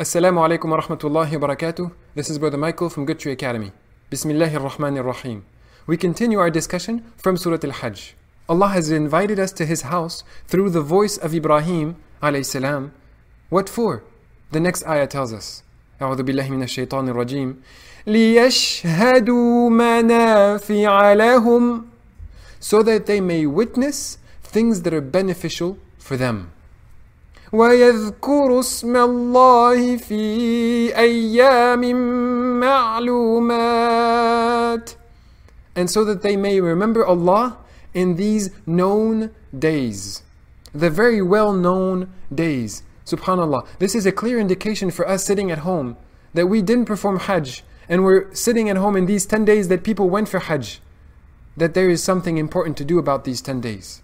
Assalamu alaikum wa rahmatullahi wa barakatuh. This is Brother Michael from Good Tree Academy. Bismillahir Rahmanir Rahim. We continue our discussion from Surah Al Hajj. Allah has invited us to His house through the voice of Ibrahim alayhi salam. What for? The next ayah tells us. أعوذ بالله من الشيطان الرجيم ليشهدوا منافع لهم so that they may witness things that are beneficial for them. ويذكروا اسم الله في أيام معلومات and so that they may remember Allah in these known days the very well known days subhanallah this is a clear indication for us sitting at home that we didn't perform hajj and we're sitting at home in these 10 days that people went for hajj that there is something important to do about these 10 days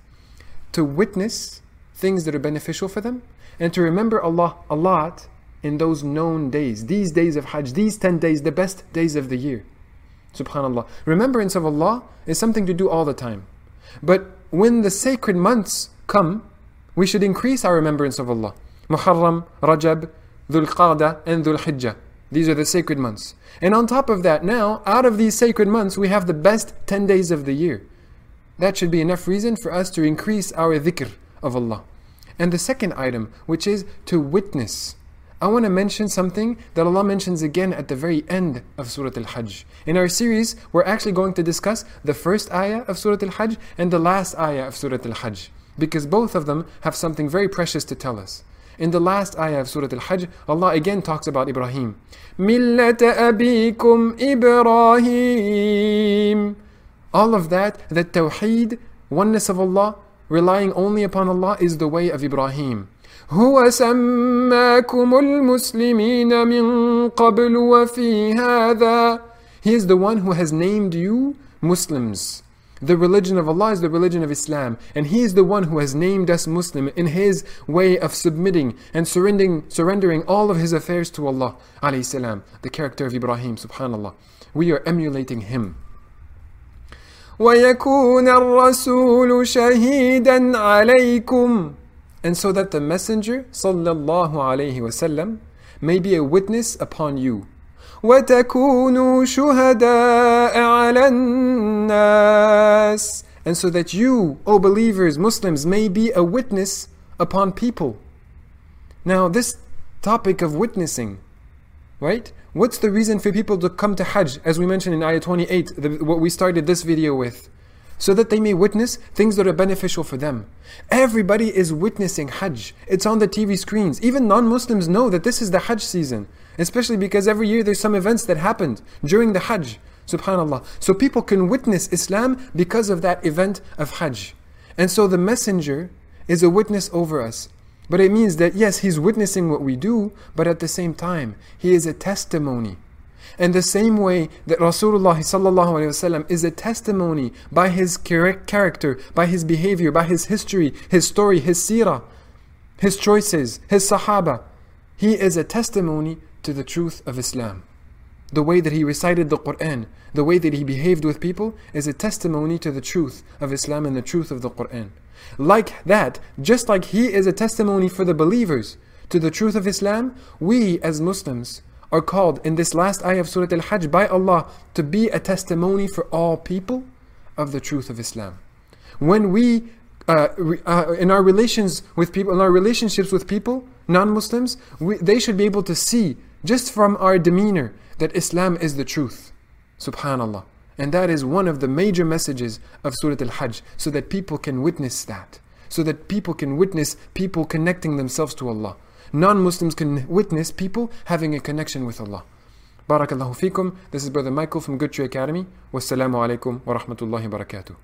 to witness things that are beneficial for them and to remember Allah a lot in those known days, these days of Hajj, these 10 days, the best days of the year. Subhanallah. Remembrance of Allah is something to do all the time. But when the sacred months come, we should increase our remembrance of Allah. Muharram, Rajab, Dhul Qa'dah, and Dhul Hijjah. These are the sacred months. And on top of that, now, out of these sacred months, we have the best 10 days of the year. That should be enough reason for us to increase our dhikr of Allah. And the second item, which is to witness. I want to mention something that Allah mentions again at the very end of Surah Al Hajj. In our series, we're actually going to discuss the first ayah of Surah Al Hajj and the last ayah of Surah Al Hajj, because both of them have something very precious to tell us. In the last ayah of Surah Al Hajj, Allah again talks about Ibrahim. مِلَّةَ أَبِيكُمْ إِبْرَاهِيمَ All of that, that tawheed, oneness of Allah, relying only upon Allah is the way of Ibrahim. هو سماكم المسلمين من قبل وفي هذا He is the one who has named you Muslims. The religion of Allah is the religion of Islam, and He is the one who has named us Muslim in His way of submitting and surrendering, surrendering all of His affairs to Allah. Salam, the character of Ibrahim, subhanallah. We are emulating Him. ويكون الرسول شهيدا عليكم and so that the messenger sallallahu alayhi wasallam may be a witness upon you وتكونوا شهداء على الناس and so that you O believers Muslims may be a witness upon people now this topic of witnessing right What's the reason for people to come to Hajj, as we mentioned in Ayah 28, the, what we started this video with? So that they may witness things that are beneficial for them. Everybody is witnessing Hajj. It's on the TV screens. Even non Muslims know that this is the Hajj season, especially because every year there's some events that happened during the Hajj. Subhanallah. So people can witness Islam because of that event of Hajj. And so the Messenger is a witness over us. But it means that yes, he's witnessing what we do, but at the same time, he is a testimony. And the same way that Rasulullah is a testimony by his character, by his behavior, by his history, his story, his seerah, his choices, his sahaba. He is a testimony to the truth of Islam. The way that he recited the Quran, the way that he behaved with people is a testimony to the truth of Islam and the truth of the Quran. Like that, just like he is a testimony for the believers to the truth of Islam, we as Muslims are called in this last ayah of Surah Al Hajj by Allah to be a testimony for all people of the truth of Islam. When we, uh, uh, in our relations with people, in our relationships with people, non Muslims, they should be able to see just from our demeanor that Islam is the truth. Subhanallah. And that is one of the major messages of Surah Al Hajj, so that people can witness that. So that people can witness people connecting themselves to Allah. Non Muslims can witness people having a connection with Allah. Barakallahu fikum. This is Brother Michael from Good Tree Academy. Wassalamu alaikum wa rahmatullahi wa barakatuh.